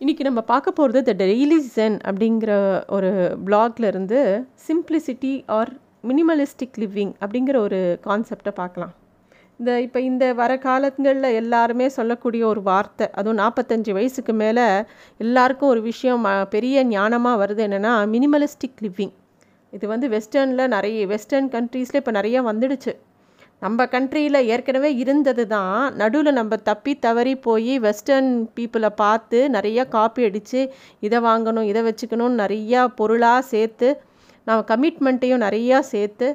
இன்றைக்கி நம்ம பார்க்க போகிறது த டெய்லி ஜென் அப்படிங்கிற ஒரு இருந்து சிம்ப்ளிசிட்டி ஆர் மினிமலிஸ்டிக் லிவிங் அப்படிங்கிற ஒரு கான்செப்டை பார்க்கலாம். இந்த இப்போ இந்த வர காலங்களில் எல்லாருமே சொல்லக்கூடிய ஒரு வார்த்தை அதுவும் நாற்பத்தஞ்சு வயசுக்கு மேலே எல்லாருக்கும் ஒரு விஷயம் பெரிய ஞானமாக வருது என்னென்னா மினிமலிஸ்டிக் லிவிங் இது வந்து வெஸ்டர்னில் நிறைய வெஸ்டர்ன் கண்ட்ரீஸில் இப்போ நிறைய வந்துடுச்சு. நம்ம கண்ட்ரியில் ஏற்கனவே இருந்தது தான் நடுவில் நம்ம தப்பி தவறி போய் வெஸ்டர்ன் பீப்புளை பார்த்து நிறைய காப்பி அடித்து இதை வாங்கணும் இதை வச்சுக்கணும்னு நிறையா பொருளாக சேர்த்து நம்ம கமிட்மெண்ட்டையும் நிறையா சேர்த்து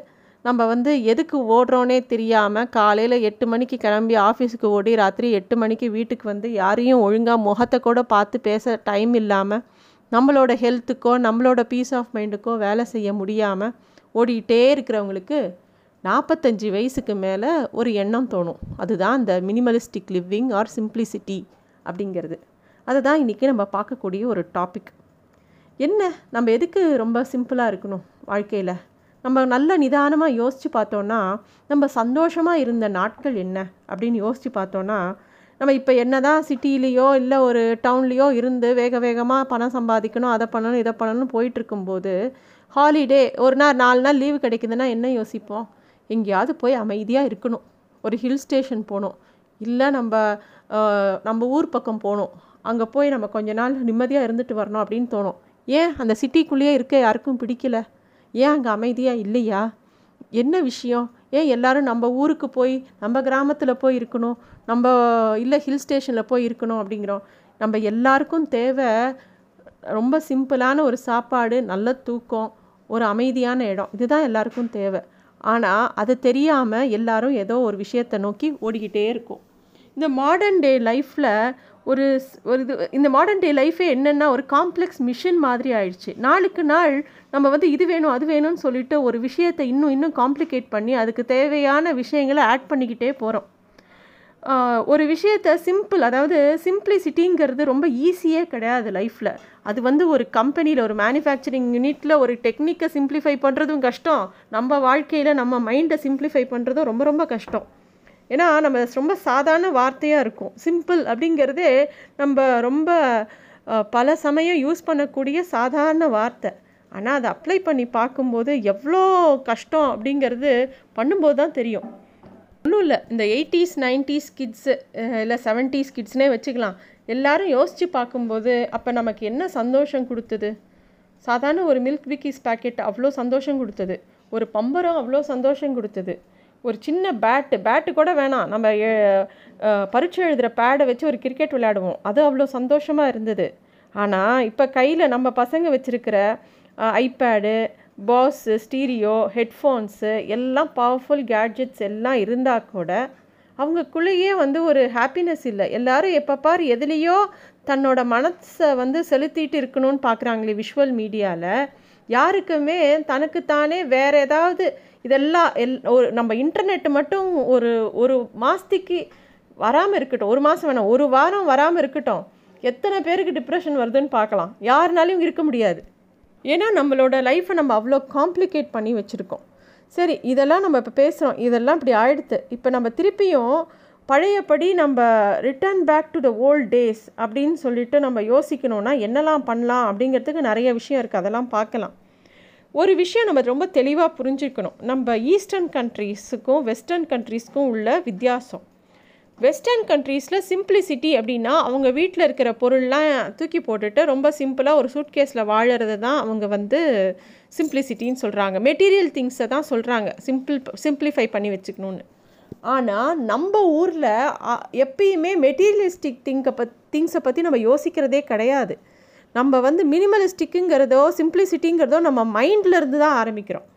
நம்ம வந்து எதுக்கு ஓடுறோன்னே தெரியாமல் காலையில் எட்டு மணிக்கு கிளம்பி ஆஃபீஸுக்கு ஓடி ராத்திரி எட்டு மணிக்கு வீட்டுக்கு வந்து யாரையும் ஒழுங்காக முகத்தை கூட பார்த்து பேச டைம் இல்லாமல் நம்மளோட ஹெல்த்துக்கோ நம்மளோட பீஸ் ஆஃப் மைண்டுக்கோ வேலை செய்ய முடியாமல் ஓடிக்கிட்டே இருக்கிறவங்களுக்கு நாற்பத்தஞ்சு வயசுக்கு மேலே ஒரு எண்ணம் தோணும். அதுதான் இந்த மினிமலிஸ்டிக் லிவ்விங் ஆர் சிம்ப்ளிசிட்டி அப்படிங்கிறது. அதுதான் இன்றைக்கி நம்ம பார்க்கக்கூடிய ஒரு டாபிக் என்ன? நம்ம எதுக்கு ரொம்ப சிம்பிளாக இருக்கணும் வாழ்க்கையில்? நம்ம நல்ல நிதானமாக யோசித்து பார்த்தோன்னா நம்ம சந்தோஷமாக இருந்த நாட்கள் என்ன அப்படின்னு யோசித்து பார்த்தோன்னா நம்ம இப்போ என்ன தான் சிட்டிலேயோ இல்லை ஒரு டவுன்லேயோ இருந்து வேக வேகமாக பணம் சம்பாதிக்கணும் அதை பண்ணணும் இதை பண்ணணும்னு போயிட்டுருக்கும்போது ஹாலிடே ஒரு நாள் நாலு நாள் லீவு கிடைக்குதுன்னா என்ன யோசிப்போம்? எங்கேயாவது போய் அமைதியாக இருக்கணும். ஒரு ஹில் ஸ்டேஷன் போகணும். இல்லை நம்ம நம்ம ஊர் பக்கம் போகணும். அங்கே போய் நம்ம கொஞ்ச நாள் நிம்மதியாக இருந்துட்டு வரணும் அப்படின்னு தோணும். ஏன் அந்த சிட்டிக்குள்ளேயே இருக்க யாருக்கும் பிடிக்கல? ஏன் அங்கே அமைதியாக இல்லையா? என்ன விஷயம்? ஏன் எல்லாரும் நம்ம ஊருக்கு போய் நம்ம கிராமத்தில் போய் இருக்கணும்? நம்ம இல்லை ஹில் ஸ்டேஷனில் போய் இருக்கணும் அப்படிங்கிறோம். நம்ம எல்லாருக்கும் தேவை ரொம்ப சிம்பிளான ஒரு சாப்பாடு நல்ல தூக்கம் ஒரு அமைதியான இடம். இதுதான் எல்லாருக்கும் தேவை. ஆனால் அது தெரியாமல் எல்லாரும் ஏதோ ஒரு விஷயத்தை நோக்கி ஓடிக்கிட்டே இருக்கும். இந்த மாடர்ன் டே லைஃப்பில் ஒரு ஒரு இது இந்த மாடர்ன் டே லைஃபே என்னென்னா ஒரு காம்ப்ளெக்ஸ் மிஷின் மாதிரி ஆயிடுச்சு. நாளுக்கு நாள் நம்ம வந்து இது வேணும் அது வேணும்னு சொல்லிட்டு ஒரு விஷயத்தை இன்னும் இன்னும் காம்ப்ளிகேட் பண்ணி அதுக்கு தேவையான விஷயங்களை ஆட் பண்ணிக்கிட்டே போகிறோம் ஒரு விஷயத்த சிம்பிள் அதாவது சிம்பிளிசிட்டிங்கிறது ரொம்ப ஈஸியே கிடையாது லைஃப்பில் அது வந்து ஒரு கம்பெனியில் ஒரு மேனுஃபேக்சரிங் யூனிட்டில் ஒரு டெக்னிக்கை சிம்பிளிஃபை பண்ணுறதும் கஷ்டம். நம்ம வாழ்க்கையில் நம்ம மைண்டை சிம்பிளிஃபை பண்ணுறதும் ரொம்ப ரொம்ப கஷ்டம். ஏன்னா நம்ம ரொம்ப சாதாரண வார்த்தையாக இருக்கும். சிம்பிள் அப்படிங்கிறதே நம்ம ரொம்ப பல சமயம் யூஸ் பண்ணக்கூடிய சாதாரண வார்த்தை. ஆனால் அதை அப்ளை பண்ணி பார்க்கும்போது எவ்வளோ கஷ்டம் அப்படிங்கிறது பண்ணும்போது தான் தெரியும். ஒன்றும் இல்லை. இந்த எயிட்டிஸ் நைன்டிஸ் கிட்ஸு இல்லை செவன்ட்டீஸ் கிட்ஸ்னே வச்சுக்கலாம். எல்லாரும் யோசித்து பார்க்கும்போது அப்போ நமக்கு என்ன சந்தோஷம் கொடுத்தது? சாதாரண ஒரு மில்க் விக்கிஸ் பாக்கெட் அவ்வளோ சந்தோஷம் கொடுத்தது. ஒரு பம்பரம் அவ்வளோ சந்தோஷம் கொடுத்தது. ஒரு சின்ன பேட்டு பேட்டு கூட வேணாம். நம்ம பரீட்சை எழுதுகிற பேடை வச்சு ஒரு கிரிக்கெட் விளையாடுவோம். அது அவ்வளோ சந்தோஷமாக இருந்தது. ஆனால் இப்போ கையில் நம்ம பசங்க வச்சுருக்கிற ஐபேடு பாஸு ஸ்டீரியோ ஹெட்ஃபோன்ஸு எல்லாம் பவர்ஃபுல் கேட்ஜெட்ஸ் எல்லாம் இருந்தால் கூட அவங்களுக்குள்ளேயே வந்து ஒரு ஹாப்பினஸ் இல்லை. எல்லாரும் எப்போ பார் எதுலேயோ தன்னோட மனசை வந்து செலுத்திட்டு இருக்கணும்னு பார்க்குறாங்களே விஷுவல் மீடியாவில் யாருக்குமே தனக்குத்தானே வேறு ஏதாவது இதெல்லாம் எல் ஒரு நம்ம இன்டர்நெட் மட்டும் ஒரு ஒரு மாதத்துக்கு வராமல் இருக்கட்டும். ஒரு மாதம் வேணாம் ஒரு வாரம் வராமல் இருக்கட்டும். எத்தனை பேருக்கு டிப்ரெஷன் வருதுன்னு பார்க்கலாம் யாருனாலையும் இருக்க முடியாது. ஏன்னா நம்மளோட லைஃப்பை நம்ம அவ்வளோ காம்ப்ளிகேட் பண்ணி வச்சுருக்கோம். சரி இதெல்லாம் நம்ம இப்போ பேசுகிறோம் இதெல்லாம் இப்படி ஆயிடுத்து. இப்போ நம்ம திருப்பியும் பழையபடி நம்ம return back to the old days அப்படின்னு சொல்லிட்டு நம்ம யோசிக்கணும்னா என்னெல்லாம் பண்ணலாம் அப்படிங்கிறதுக்கு நிறைய விஷயம் இருக்குது அதெல்லாம் பார்க்கலாம். ஒரு விஷயம் நம்ம ரொம்ப தெளிவாக புரிஞ்சுக்கணும். நம்ம ஈஸ்டர்ன் கண்ட்ரீஸுக்கும் வெஸ்டர்ன் கண்ட்ரீஸ்க்கும் உள்ள வித்தியாசம். வெஸ்டர்ன் கண்ட்ரீஸில் சிம்பிளிசிட்டி அப்படின்னா அவங்க வீட்டில் இருக்கிற பொருள்லாம் தூக்கி போட்டுட்டு ரொம்ப சிம்பிளாக ஒரு சூட்கேஸில் வாழறது தான் அவங்க வந்து சிம்பிளிசிட்டின்னு சொல்கிறாங்க மெட்டீரியல் திங்ஸை தான் சொல்கிறாங்க சிம்பிள் சிம்பிளிஃபை பண்ணி வச்சுக்கணுன்னு ஆனால் நம்ம ஊரில் எப்பயுமே மெட்டீரியலிஸ்டிக் திங்கை பத் திங்ஸை பற்றி நம்ம யோசிக்கிறதே கிடையாது. நம்ம வந்து மினிமலிஸ்டிக்குங்கிறதோ சிம்பிளிசிட்டிங்கிறதோ நம்ம மைண்டில் இருந்து தான் ஆரம்பிக்கிறோம்.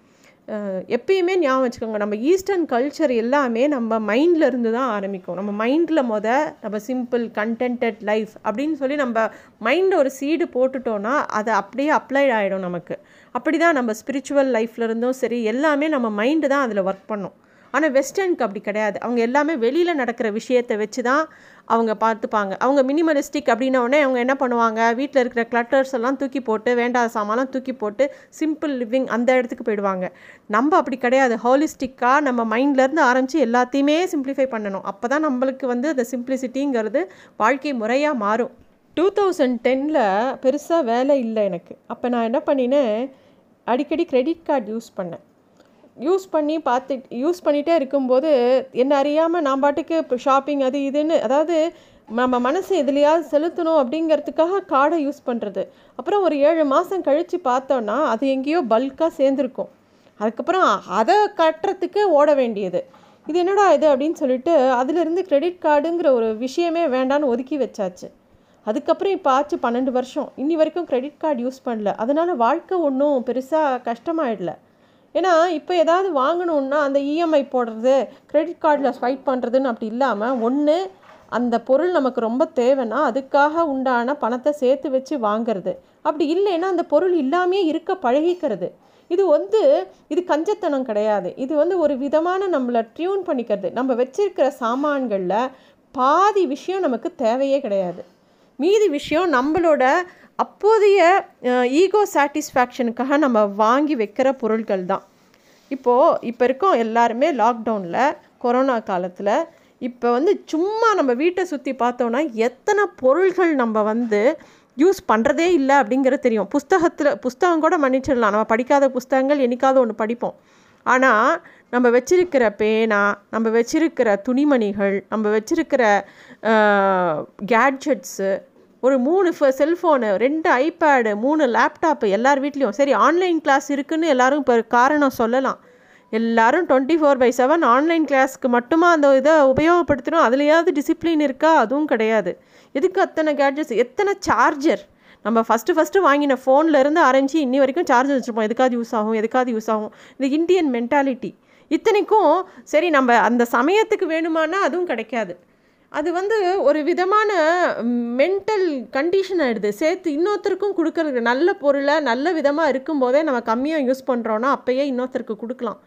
எப்பயுமே ஞாபகம் வச்சுக்கோங்க நம்ம ஈஸ்டர்ன் கல்ச்சர் எல்லாமே நம்ம மைண்டில் இருந்து தான் ஆரம்பிக்கும். நம்ம மைண்டில் மொத நம்ம சிம்பிள் கண்டென்டட் லைஃப் அப்படின்னு சொல்லி நம்ம மைண்டில் ஒரு சீடு போட்டுட்டோன்னா அது அப்படியே அப்ளை ஆகிடும் நமக்கு. அப்படி தான் நம்ம ஸ்பிரிச்சுவல் லைஃப்ல இருந்தும் சரி எல்லாமே நம்ம மைண்டு தான் அதில் ஒர்க் பண்ணும். ஆனால் வெஸ்டர்னுக்கு அப்படி கிடையாது. அவங்க எல்லாமே வெளியில் நடக்கிற விஷயத்தை வச்சு தான் அவங்க பார்த்துப்பாங்க. அவங்க மினிமலிஸ்டிக் அப்படின்ன உடனே அவங்க என்ன பண்ணுவாங்க? வீட்டில் இருக்கிற கிளட்டர்ஸ் எல்லாம் தூக்கி போட்டு வேண்டாத சாமான்லாம் தூக்கி போட்டு சிம்பிள் லிவிங் அந்த இடத்துக்கு போயிடுவாங்க. நம்ம அப்படி கிடையாது. ஹோலிஸ்டிக்காக நம்ம மைண்ட்லேருந்து ஆரம்பித்து எல்லாத்தையுமே சிம்பிளிஃபை பண்ணணும். அப்போ தான் நம்மளுக்கு வந்து அந்த சிம்பிளிசிட்டிங்கிறது வாழ்க்கை முறையாக மாறும். டூ தௌசண்ட் டெனில் பெருசாக வேலை இல்லை எனக்கு. அப்போ நான் என்ன பண்ணினேன்? அடிக்கடி கிரெடிட் கார்டு யூஸ் பண்ணேன். யூஸ் பண்ணி பார்த்து யூஸ் பண்ணிகிட்டே இருக்கும்போது என்ன அறியாமல் நான் பாட்டுக்கு இப்போ ஷாப்பிங் அது இதுன்னு அதாவது நம்ம மனசு எதுலையாவது செலுத்தணும் அப்படிங்கிறதுக்காக கார்டை யூஸ் பண்ணுறது அப்புறம் ஒரு ஏழு மாதம் கழித்து பார்த்தோன்னா அது எங்கேயோ பல்காக சேர்ந்துருக்கும். அதுக்கப்புறம் அதை கட்டுறதுக்கு ஓட வேண்டியது. இது என்னடா இது அப்படின்னு சொல்லிட்டு அதிலிருந்து கிரெடிட் கார்டுங்கிற ஒரு விஷயமே வேண்டான்னு ஒதுக்கி வச்சாச்சு. அதுக்கப்புறம் இப்போ ஆச்சு பன்னெண்டு வருஷம். இன்னி வரைக்கும் கிரெடிட் கார்டு யூஸ் பண்ணல. அதனால் வாழ்க்கை ஒன்றும் பெருசாக கஷ்டமாயிடல. ஏன்னா இப்போ ஏதாவது வாங்கணுன்னா அந்த இஎம்ஐ போடுறது கிரெடிட் கார்டில் ஸ்வைப் பண்ணுறதுன்னு அப்படி இல்லாமல் ஒன்று அந்த பொருள் நமக்கு ரொம்ப தேவைன்னா அதுக்காக உண்டான பணத்தை சேர்த்து வச்சு வாங்கிறது. அப்படி இல்லைன்னா அந்த பொருள் இல்லாமே இருக்க பழகிக்கிறது. இது வந்து இது கஞ்சத்தனம் கிடையாது. இது வந்து ஒரு விதமான நம்மளை ட்யூன் பண்ணிக்கிறது. நம்ம வச்சிருக்கிற சாமான்களில் பாதி விஷயம் நமக்கு தேவையே கிடையாது. மீதி விஷயம் நம்மளோட அப்போதைய ஈகோ சாட்டிஸ்ஃபேக்ஷனுக்காக நம்ம வாங்கி வைக்கிற பொருட்கள் தான். இப்போது இப்போ இருக்கோம் எல்லாருமே லாக்டவுனில் கொரோனா காலத்தில் இப்போ வந்து சும்மா நம்ம வீட்டை சுற்றி பார்த்தோன்னா எத்தனை பொருள்கள் நம்ம வந்து யூஸ் பண்ணுறதே இல்லை அப்படிங்கிறது தெரியும். புஸ்தகத்தில் புஸ்தகம் கூட மன்னிச்சிடலாம். நம்ம படிக்காத புஸ்தகங்கள் என்னைக்காவது ஒன்று படிப்போம். ஆனால் நம்ம வச்சிருக்கிற பேனா நம்ம வச்சிருக்கிற துணிமணிகள் நம்ம வச்சிருக்கிற கேட்ஜெட்ஸு ஒரு மூணு செல்ஃபோனு ரெண்டு ஐபேடு மூணு லேப்டாப்பு எல்லார் வீட்லேயும். சரி ஆன்லைன் கிளாஸ் இருக்குதுன்னு எல்லோரும் இப்போ காரணம் சொல்லலாம். எல்லோரும் twenty four by seven online கிளாஸ்க்கு மட்டுமா அந்த இதை உபயோகப்படுத்தணும்? அதுலேயாவது டிசிப்ளின் இருக்கா? அதுவும் கிடையாது. எதுக்கு அத்தனை கேட்ஜெட்ஸ் எத்தனை சார்ஜர் நம்ம ஃபஸ்ட்டு ஃபஸ்ட்டு வாங்கின ஃபோன்லேருந்து ஆரம்பிச்சு இன்னி வரைக்கும் சார்ஜர் வச்சுருப்போம். எதுக்காவது யூஸ் ஆகும் எதுக்காவது யூஸ் ஆகும். இது இந்தியன் மென்டாலிட்டி இத்தனைக்கும் சரி நம்ம அந்த சமயத்துக்கு வேணுமானா அதுவும் கிடைக்காது. அது வந்து ஒரு விதமான மென்டல் கண்டிஷன் ஆகிடுது சேர்த்து இன்னொருத்தருக்கும் கொடுக்கறது நல்ல பொருளை நல்ல விதமாக இருக்கும்போதே நம்ம கம்மியாக யூஸ் பண்ணுறோன்னா அப்போயே இன்னொருத்தருக்கு கொடுக்கலாம்.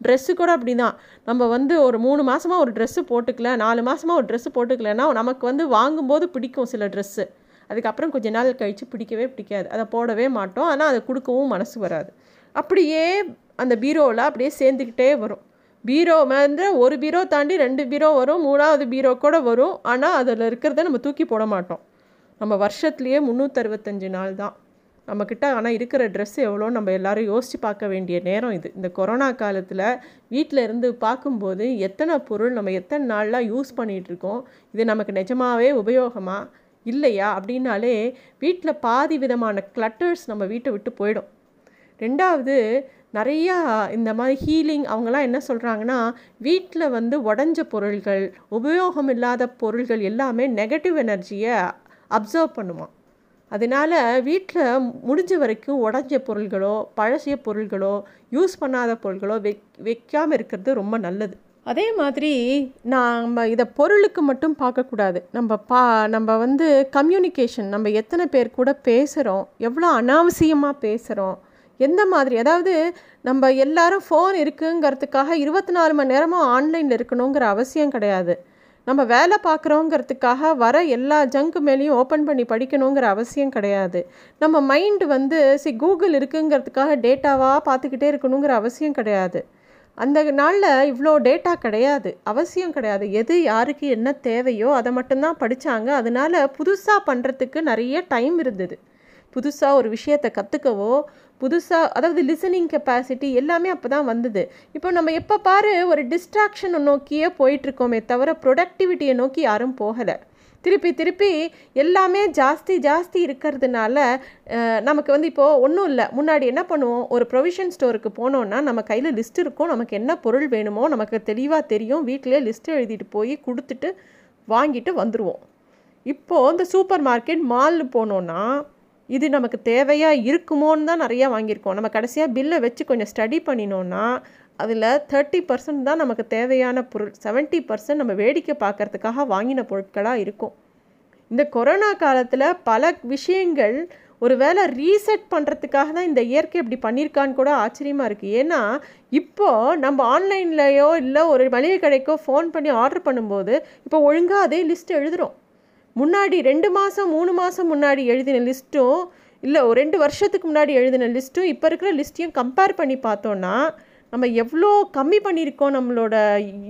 ட்ரெஸ்ஸு கூட அப்படி தான் நம்ம வந்து ஒரு மூணு மாதமாக ஒரு ட்ரெஸ்ஸு போட்டுக்கல நாலு மாதமாக ஒரு ட்ரெஸ்ஸு போட்டுக்கலன்னா நமக்கு வந்து வாங்கும்போது பிடிக்கும் சில ட்ரெஸ்ஸு அதுக்கப்புறம் கொஞ்ச நாள் கழித்து பிடிக்கவே பிடிக்காது. அதை போடவே மாட்டோம். ஆனால் அதை கொடுக்கவும் மனசு வராது. அப்படியே அந்த பீரோவில் அப்படியே சேர்ந்துக்கிட்டே வரும். பீரோ வந்து ஒரு பீரோ தாண்டி ரெண்டு பீரோ வரும் மூணாவது பீரோ கூட வரும். ஆனால் அதில் இருக்கிறத நம்ம தூக்கி போட மாட்டோம். நம்ம வருஷத்துலேயே முந்நூற்றறுபத்தஞ்சு நாள் தான். நம்மக்கிட்ட ஆனால் இருக்கிற ட்ரெஸ் எவ்வளோ நம்ம எல்லோரும் யோசித்து பார்க்க வேண்டிய நேரம் இது. இந்த கொரோனா காலத்தில் வீட்டில் இருந்து பார்க்கும்போது எத்தனை பொருள் நம்ம எத்தனை நாளாக யூஸ் பண்ணிகிட்ருக்கோம் இது நமக்கு நிஜமாகவே உபயோகமாக இல்லையா? அப்படின்னாலே வீட்டில் பாதி விதமான கிளட்டர்ஸ் நம்ம வீட்டை விட்டு போயிடும். ரெண்டாவது நிறையா இந்த மாதிரி ஹீலிங் அவங்களாம் என்ன சொல்கிறாங்கன்னா வீட்டில் வந்து உடஞ்ச பொருள்கள் உபயோகம் இல்லாத பொருள்கள் எல்லாமே நெகட்டிவ் எனர்ஜியை அப்சர்வ் பண்ணுவான் அதனால் வீட்டில் முடிஞ்ச வரைக்கும் உடஞ்ச பொருள்களோ பழசிய பொருள்களோ யூஸ் பண்ணாத பொருள்களோ வெக் வைக்காமல் இருக்கிறது ரொம்ப நல்லது. அதே மாதிரி நம்ம இதை பொருளுக்கு மட்டும் பார்க்கக்கூடாது. நம்ம பா நம்ம வந்து கம்யூனிகேஷன் நம்ம எத்தனை பேர் கூட பேசுகிறோம் எவ்வளோ அனாவசியமாக பேசுகிறோம் எந்த மாதிரி? அதாவது நம்ம எல்லாரும் ஃபோன் இருக்குங்கிறதுக்காக இருபத்தி நாலு மணி நேரமும் ஆன்லைனில் இருக்கணுங்கிற அவசியம் கிடையாது. நம்ம வேலை பார்க்குறோங்கிறதுக்காக வர எல்லா ஜங்கு மேலேயும் ஓப்பன் பண்ணி படிக்கணுங்கிற அவசியம் கிடையாது. நம்ம மைண்டு வந்து சி கூகுள் இருக்குங்கிறதுக்காக டேட்டாவாக பார்த்துக்கிட்டே இருக்கணுங்கிற அவசியம் கிடையாது. அந்த நாளில் இவ்வளோ டேட்டா கிடையாது. அவசியம் கிடையாது. எது யாருக்கு என்ன தேவையோ அதை மட்டும்தான் படித்தாங்க அதனால் புதுசாக பண்ணுறதுக்கு நிறைய டைம் இருந்தது. புதுசாக ஒரு விஷயத்தை கற்றுக்கவோ புதுசாக அதாவது லிசனிங் கெப்பாசிட்டி எல்லாமே அப்போ தான் வந்தது. இப்போ நம்ம எப்போ பாரு ஒரு டிஸ்ட்ராக்ஷனை நோக்கியே போயிட்டுருக்கோமே தவிர ப்ரொடக்டிவிட்டியை நோக்கி யாரும் போகலை. திருப்பி திருப்பி எல்லாமே ஜாஸ்தி ஜாஸ்தி இருக்கிறதுனால நமக்கு வந்து இப்போது ஒன்றும் இல்லை. முன்னாடி என்ன பண்ணுவோம்? ஒரு ப்ரொவிஷன் ஸ்டோருக்கு போனோன்னா நம்ம கையில் லிஸ்ட் இருக்கும். நமக்கு என்ன பொருள் வேணுமோ நமக்கு தெளிவாக தெரியும். வீட்டிலே லிஸ்ட்டு எழுதிட்டு போய் கொடுத்துட்டு வாங்கிட்டு வந்துடுவோம் இப்போது இந்த சூப்பர் மார்க்கெட் மால் போனோன்னா இது நமக்கு தேவையாக இருக்குமோன்னு தான் நிறையா வாங்கியிருக்கோம். நம்ம கடைசியாக பில்லை வச்சு கொஞ்சம் ஸ்டடி பண்ணினோன்னா அதில் தேர்ட்டி பர்சன்ட் தான் நமக்கு தேவையான பொருள். செவன்ட்டி பர்சன்ட் நம்ம வேடிக்கை பார்க்குறதுக்காக வாங்கின பொருட்களாக இருக்கும். இந்த கொரோனா காலத்தில் பல விஷயங்கள் ஒரு வேளை ரீசெட் பண்ணுறதுக்காக தான் இந்த இயற்கை இப்படி பண்ணியிருக்கான்னு கூட ஆச்சரியமாக இருக்குது ஏன்னா இப்போது நம்ம ஆன்லைன்லேயோ இல்லை ஒரு மளிகை கடைக்கோ ஃபோன் பண்ணி ஆர்டர் பண்ணும்போது இப்போ ஒழுங்காக அதே லிஸ்ட் எழுதுகிறோம் முன்னாடி ரெண்டு மாதம் மூணு மாதம் முன்னாடி எழுதின லிஸ்ட்டும் இல்லை ஒரு ரெண்டு வருஷத்துக்கு முன்னாடி எழுதின லிஸ்ட்டும் இப்போ இருக்கிற லிஸ்ட்டையும் கம்பேர் பண்ணி பார்த்தோன்னா நம்ம எவ்வளோ கம்மி பண்ணியிருக்கோம் நம்மளோட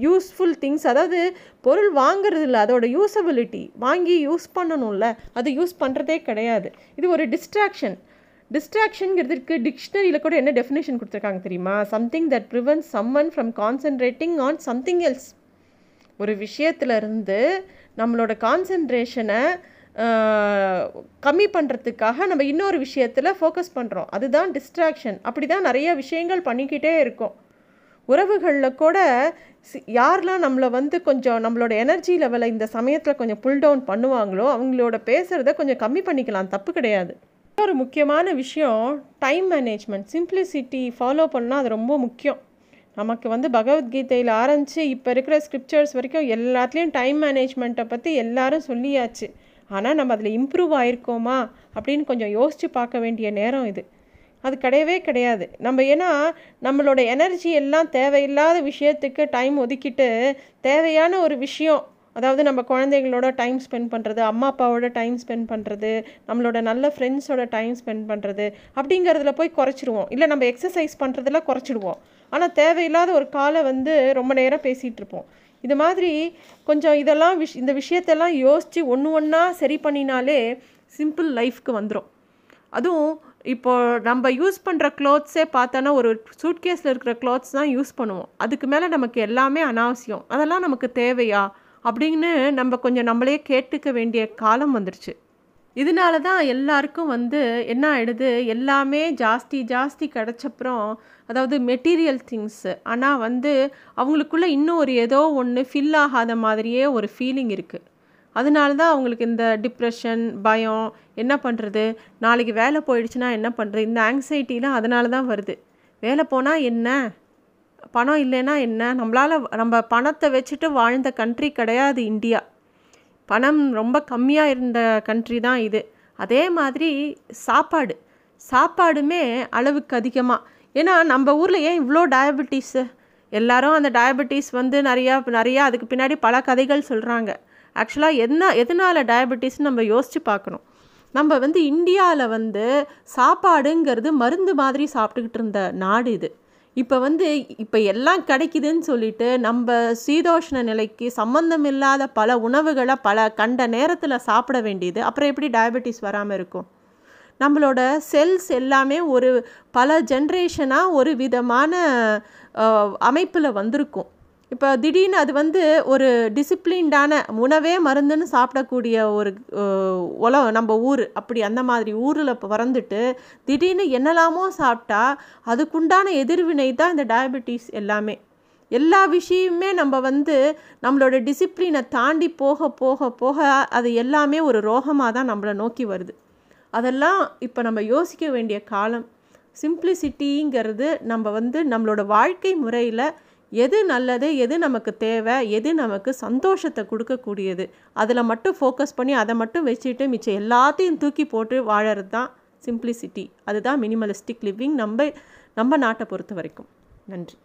யூஸ்ஃபுல் திங்ஸ் அதாவது பொருள் வாங்குறது இல்லை அதோட யூஸபிலிட்டி வாங்கி யூஸ் பண்ணணும்ல அது யூஸ் பண்ணுறதே கிடையாது. இது ஒரு டிஸ்ட்ராக்ஷன் டிஸ்ட்ராக்ஷனுங்கிறதுக்கு டிக்ஷனரியில் கூட என்ன டெஃபினேஷன் கொடுத்துருக்காங்க தெரியுமா? Something that prevent someone from concentrating on something else ஒரு விஷயத்துல இருந்து நம்மளோட கான்சென்ட்ரேஷனை கம்மி பண்ணுறதுக்காக நம்ம இன்னொரு விஷயத்தில் ஃபோக்கஸ் பண்ணுறோம் அதுதான் டிஸ்ட்ராக்ஷன் அப்படி தான் நிறைய விஷயங்கள் பண்ணிக்கிட்டே இருக்கும். உறவுகளில் கூட யாரெலாம் நம்மளை வந்து கொஞ்சம் நம்மளோட எனர்ஜி லெவலை இந்த சமயத்தில் கொஞ்சம் புல் டவுன் பண்ணுவாங்களோ அவங்களோட பேசுகிறத கொஞ்சம் கம்மி பண்ணிக்கலாம். தப்பு கிடையாது. ஒரு முக்கியமான விஷயம் டைம் மேனேஜ்மெண்ட் சிம்பிளிசிட்டி ஃபாலோ பண்ணால் அது ரொம்ப முக்கியம். நமக்கு வந்து பகவத்கீதையில் ஆரம்பித்து இப்போ இருக்கிற ஸ்கிரிப்சர்ஸ் வரைக்கும் எல்லாத்துலேயும் டைம் மேனேஜ்மெண்ட்டை பற்றி எல்லாரும் சொல்லியாச்சு. ஆனால் நம்ம அதில் இம்ப்ரூவ் ஆயிருக்கோமா? அப்படின்னு கொஞ்சம் யோசித்து பார்க்க வேண்டிய நேரம் இது. அது கிடையவே கிடையாது. நம்ம ஏன்னா நம்மளோட எனர்ஜி எல்லாம் தேவையில்லாத விஷயத்துக்கு டைம் ஒதுக்கிட்டு தேவையான ஒரு விஷயம் அதாவது நம்ம குழந்தைங்களோட டைம் ஸ்பெண்ட் பண்ணுறது அம்மா அப்பாவோட டைம் ஸ்பெண்ட் பண்ணுறது நம்மளோட நல்ல ஃப்ரெண்ட்ஸோட டைம் ஸ்பெண்ட் பண்ணுறது அப்படிங்கிறதுல போய் குறைச்சிடுவோம் இல்லை நம்ம எக்ஸசைஸ் பண்ணுறதுல குறைச்சிடுவோம். ஆனால் தேவையில்லாத ஒரு காலை வந்து ரொம்ப நேரம் பேசிகிட்டு இருப்போம். இது மாதிரி கொஞ்சம் இதெல்லாம் விஷ் இந்த விஷயத்தெல்லாம் யோசித்து ஒன்று ஒன்றா சரி பண்ணினாலே சிம்பிள் லைஃப்க்கு வந்துடும் அதுவும் இப்போ நம்ம யூஸ் பண்ணுற க்ளோத்ஸே பார்த்தோன்னா ஒரு சூட்கேஸில் இருக்கிற க்ளோத்ஸ் தான் யூஸ் பண்ணுவோம். அதுக்கு மேலே நமக்கு எல்லாமே அனாவசியம். அதெல்லாம் நமக்கு தேவையா? அப்படின்னு நம்ம கொஞ்சம் நம்மளே கேட்டுக்க வேண்டிய காலம் வந்துருச்சு. இதனால தான் எல்லாருக்கும் வந்து என்ன ஆகிடுது எல்லாமே ஜாஸ்தி ஜாஸ்தி கிடச்சப்புறம் அதாவது மெட்டீரியல் திங்ஸு ஆனால் வந்து அவங்களுக்குள்ளே இன்னும் ஒரு ஏதோ ஒன்று ஃபில் ஆகாத மாதிரியே ஒரு ஃபீலிங் இருக்குது அதனால தான் அவங்களுக்கு இந்த டிப்ரெஷன் பயம் என்ன பண்ணுறது நாளைக்கு வேலை போயிடுச்சுன்னா என்ன பண்ணுறது இந்த ஆங்ஸைட்டிலாம் அதனால தான் வருது. வேலை போனால் என்ன? பணம் இல்லைன்னா என்ன? நம்மளால் நம்ம பணத்தை வச்சுட்டு வாழ்ந்த கண்ட்ரி கிடையாது இந்தியா. பணம் ரொம்ப கம்மியாக இருந்த கண்ட்ரி தான் இது. அதே மாதிரி சாப்பாடு. சாப்பாடுமே அளவுக்கு அதிகமாக ஏன்னா நம்ம ஊரில் ஏன் இவ்வளோ டயபெட்டிஸு எல்லாரும் அந்த டயபெட்டிஸ் வந்து நிறையா நிறையா அதுக்கு பின்னாடி பல கதைகள் சொல்கிறாங்க ஆக்சுவலாக என்ன எதனால் டயபெட்டிஸ்னு நம்ம யோசித்து பார்க்கணும். நம்ம வந்து இந்தியாவில் வந்து சாப்பாடுங்கிறது மருந்து மாதிரி சாப்பிட்டுக்கிட்டு இருந்த நாடு இது. இப்போ வந்து இப்போ எல்லாம் கிடைக்குதுன்னு சொல்லிட்டு நம்ம சீதோஷ்ண நிலைக்கு சம்மந்தம் இல்லாத பல உணவுகளை பல கண்ட நேரத்தில் சாப்பிட வேண்டியது. அப்புறம் எப்படி டயபெட்டிஸ் வராமல் இருக்கும்? நம்மளோட செல்ஸ் எல்லாமே ஒரு பல ஜென்ரேஷனாக ஒரு விதமான அமைப்பில் வந்திருக்கும். இப்போ திடீர்னு அது வந்து ஒரு டிசிப்ளின்டான உணவே மருந்துன்னு சாப்பிடக்கூடிய ஒரு அஹ், உலம் நம்ம ஊர். அப்படி அந்த மாதிரி ஊரில் பிறந்துட்டு திடீர்னு என்னெல்லாமோ சாப்பிட்டா அதுக்குண்டான எதிர்வினை தான் இந்த டயபெட்டிஸ் எல்லாமே. எல்லா விஷயமுமே நம்ம வந்து நம்மளோட டிசிப்ளினை தாண்டி போக போக போக அது எல்லாமே ஒரு ரோகமாக தான் நம்மளை நோக்கி வருது. அதெல்லாம் இப்போ நம்ம யோசிக்க வேண்டிய காலம். சிம்பிளிசிட்டிங்கிறது நம்ம வந்து நம்மளோட வாழ்க்கை முறையில் எது நல்லது எது நமக்கு தேவை எது நமக்கு சந்தோஷத்தை கொடுக்கக்கூடியது. அதில் மட்டும் ஃபோக்கஸ் பண்ணி அதை மட்டும் வச்சுட்டு மிச்சம் எல்லாத்தையும் தூக்கி போட்டு வாழறது தான் சிம்பிளிசிட்டி அதுதான் மினிமலிஸ்டிக் லிவிங் நம்ம நம்ம நாட்டை பொறுத்த வரைக்கும். நன்றி.